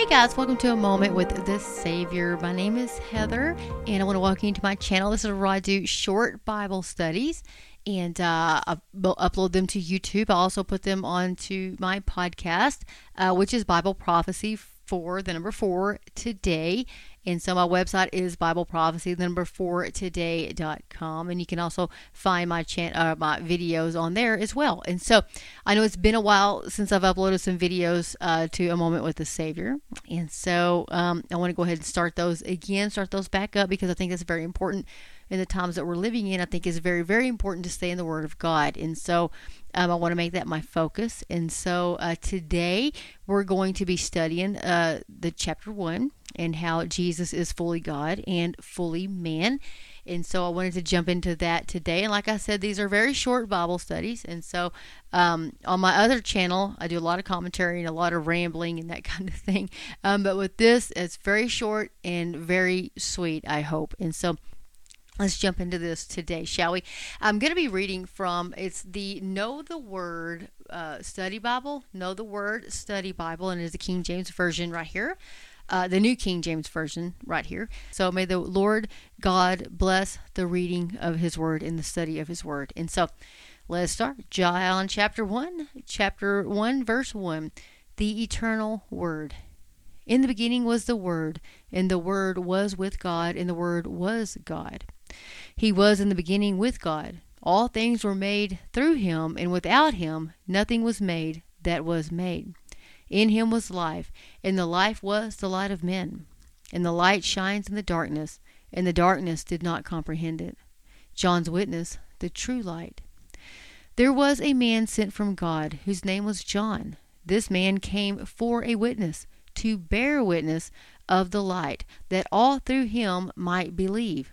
Hey guys, welcome to a moment with the Savior. My name is Heather, and I want to welcome you to my channel. This is where I do short Bible studies, and uh, upload them to YouTube. I also put them onto my podcast, uh, which is Bible Prophecy for the number four today. And so my website is Bible Prophecy, the number four today.com. And you can also find my chan- uh, my videos on there as well. And so I know it's been a while since I've uploaded some videos uh, to A Moment with the Savior. And so um, I want to go ahead and start those again, start those back up because I think that's very important in the times that we're living in. I think is very, very important to stay in the Word of God. And so um, I want to make that my focus. And so uh, today we're going to be studying uh, the chapter one and how Jesus is fully God and fully man. And so I wanted to jump into that today. And like I said, these are very short Bible studies. And so um, on my other channel, I do a lot of commentary and a lot of rambling and that kind of thing. Um, but with this, it's very short and very sweet, I hope. And so let's jump into this today, shall we? I'm going to be reading from it's the Know the Word uh, Study Bible, Know the Word Study Bible, and it is the King James Version right here uh, the New King James Version right here. So may the Lord God bless the reading of His Word and the study of His Word. And so let's start. John chapter 1, chapter 1, verse 1. The eternal Word. In the beginning was the Word, and the Word was with God, and the Word was God. He was in the beginning with God. All things were made through him, and without him nothing was made that was made. In him was life, and the life was the light of men. And the light shines in the darkness, and the darkness did not comprehend it. John's witness, the true light. There was a man sent from God, whose name was John. This man came for a witness, to bear witness of the light, that all through him might believe.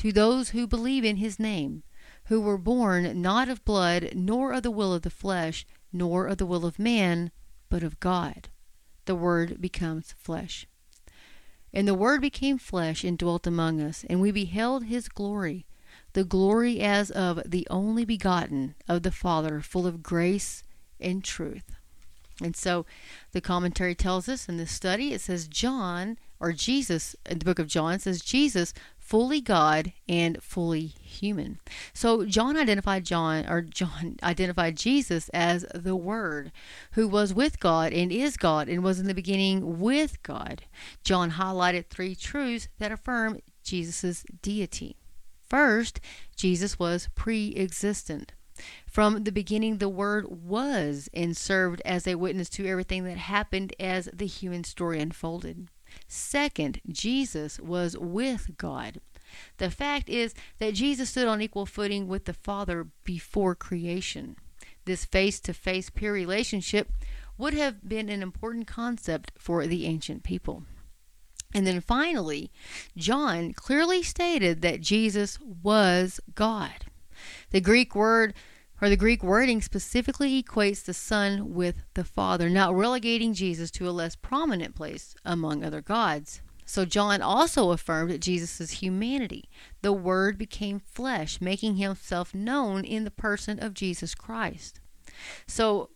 to those who believe in his name who were born not of blood, nor of the will of the flesh, nor of the will of man, but of God. The Word becomes flesh. And the Word became flesh and dwelt among us, and we beheld his glory, the glory as of the only begotten of the Father, full of grace and truth. And so the commentary tells us in this study, it says John, or Jesus, in the book of John, says Jesus fully God and fully human. So John identified John or John identified Jesus as the word who was with God and is God and was in the beginning with God. John highlighted three truths that affirm Jesus' deity. First, Jesus was pre-existent. From the beginning, the Word was and served as a witness to everything that happened as the human story unfolded. Second, Jesus was with God. The fact is that Jesus stood on equal footing with the Father before creation. This face to face peer relationship would have been an important concept for the ancient people. And then finally, John clearly stated that Jesus was God. The Greek word or the Greek wording specifically equates the Son with the Father, not relegating Jesus to a less prominent place among other gods. So John also affirmed Jesus' humanity. The Word became flesh, making himself known in the person of Jesus Christ. So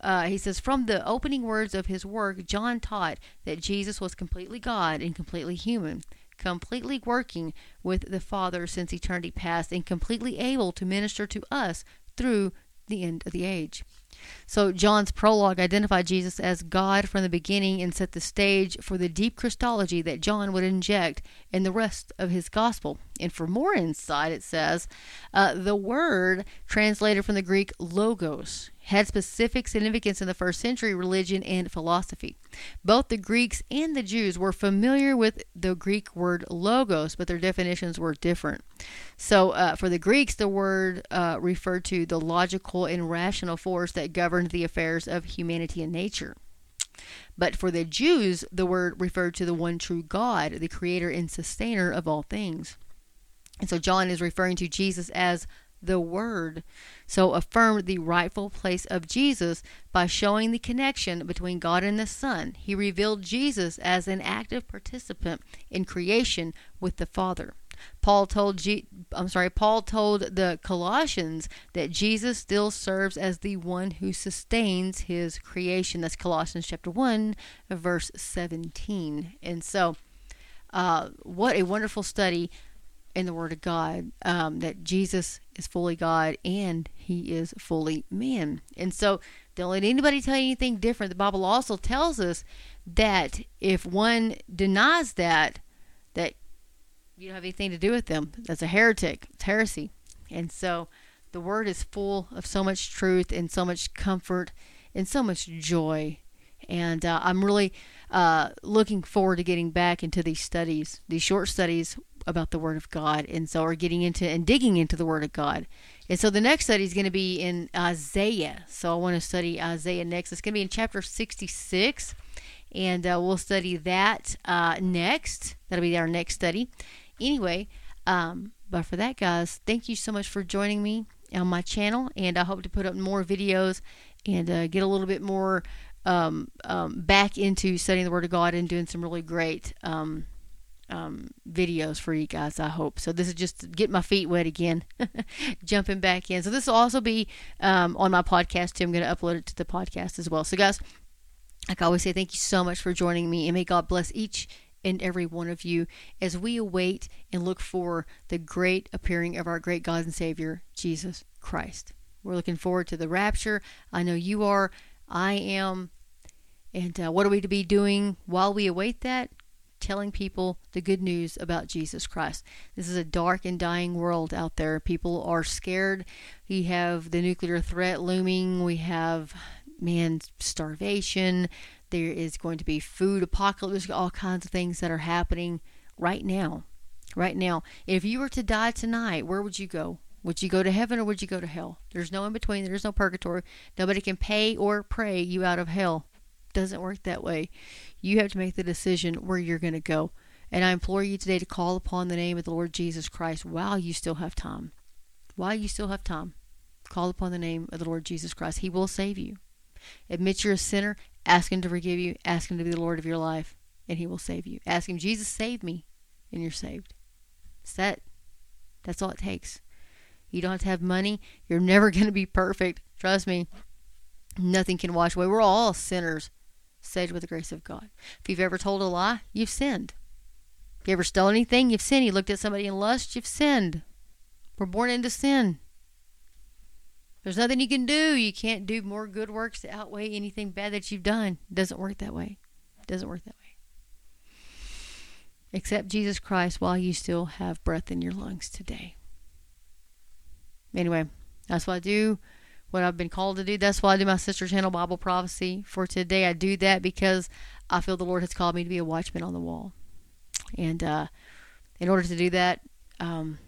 uh, he says, from the opening words of his work, John taught that Jesus was completely God and completely human, completely working with the Father since eternity past, and completely able to minister to us through the end of the age. So, John's prologue identified Jesus as God from the beginning and set the stage for the deep Christology that John would inject in the rest of his gospel. And for more insight, it says uh, the word translated from the Greek logos had specific significance in the first century religion and philosophy. Both the Greeks and the Jews were familiar with the Greek word logos, but their definitions were different. So, uh, for the Greeks, the word uh, referred to the logical and rational force that governed the affairs of humanity and nature. But for the Jews, the word referred to the one true God, the creator and sustainer of all things. And so John is referring to Jesus as the Word. So affirmed the rightful place of Jesus by showing the connection between God and the Son. He revealed Jesus as an active participant in creation with the Father. Paul told G- I'm sorry, Paul told the Colossians that Jesus still serves as the one who sustains his creation. That's Colossians chapter 1 verse 17. And so uh, what a wonderful study in the Word of God um, that Jesus is fully God and He is fully man. And so, don't let anybody tell you anything different. The Bible also tells us that if one denies that, that you don't have anything to do with them. That's a heretic. It's heresy. And so, the Word is full of so much truth and so much comfort and so much joy. And uh, I'm really uh, looking forward to getting back into these studies, these short studies about the Word of God, and so are getting into and digging into the Word of God. And so the next study is going to be in Isaiah. So I want to study Isaiah next. It's going to be in chapter 66, and uh, we'll study that uh, next. That'll be our next study. Anyway, um, but for that, guys, thank you so much for joining me on my channel, and I hope to put up more videos and uh, get a little bit more um, um, back into studying the Word of God and doing some really great um, um, videos for you guys, I hope. So this is just get my feet wet again, jumping back in. So this will also be um, on my podcast too. I'm going to upload it to the podcast as well. So guys, like I always say, thank you so much for joining me, and may God bless each and every one of you as we await and look for the great appearing of our great God and Savior, Jesus Christ. We're looking forward to the rapture. I know you are. I am. And uh, what are we to be doing while we await that? telling people the good news about Jesus Christ. This is a dark and dying world out there. People are scared. We have the nuclear threat looming. We have, man, starvation. There is going to be food apocalypse. All kinds of things that are happening right now. Right now. If you were to die tonight, where would you go? Would you go to heaven or would you go to hell? There's no in between. There's no purgatory. Nobody can pay or pray you out of hell. Doesn't work that way. You have to make the decision where you're going to go. And I implore you today to call upon the name of the Lord Jesus Christ while you still have time. While you still have time, call upon the name of the Lord Jesus Christ. He will save you. Admit you're a sinner, ask Him to forgive you, ask Him to be the Lord of your life, and He will save you. Ask Him, Jesus, save me, and you're saved. It's that. That's all it takes. You don't have to have money. You're never going to be perfect. Trust me. Nothing can wash away. We're all sinners saved with the grace of God. If you've ever told a lie, you've sinned. If you ever stole anything, you've sinned. You looked at somebody in lust, you've sinned. We're born into sin. There's nothing you can do. You can't do more good works to outweigh anything bad that you've done. It doesn't work that way. It doesn't work that way. Accept Jesus Christ while you still have breath in your lungs today. Anyway, that's what I do what I've been called to do. That's why I do my sister channel Bible prophecy for today. I do that because I feel the Lord has called me to be a watchman on the wall. And uh, in order to do that, um,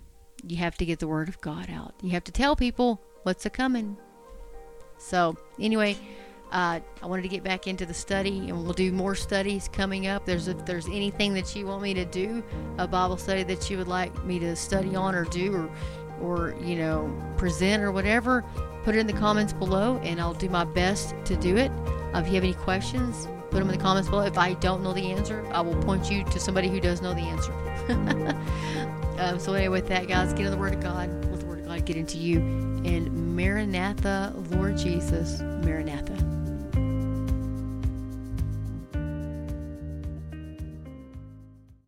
you have to get the word of God out. You have to tell people what's a coming. So anyway, uh, I wanted to get back into the study, and we'll do more studies coming up. There's if there's anything that you want me to do, a Bible study that you would like me to study on or do, or or you know present or whatever, put it in the comments below and I'll do my best to do it. Uh, if you have any questions, put them in the comments below. If I don't know the answer, I will point you to somebody who does know the answer. um, so, anyway, with that, guys, get in the Word of God. God get into you. And Maranatha, Lord Jesus, Maranatha.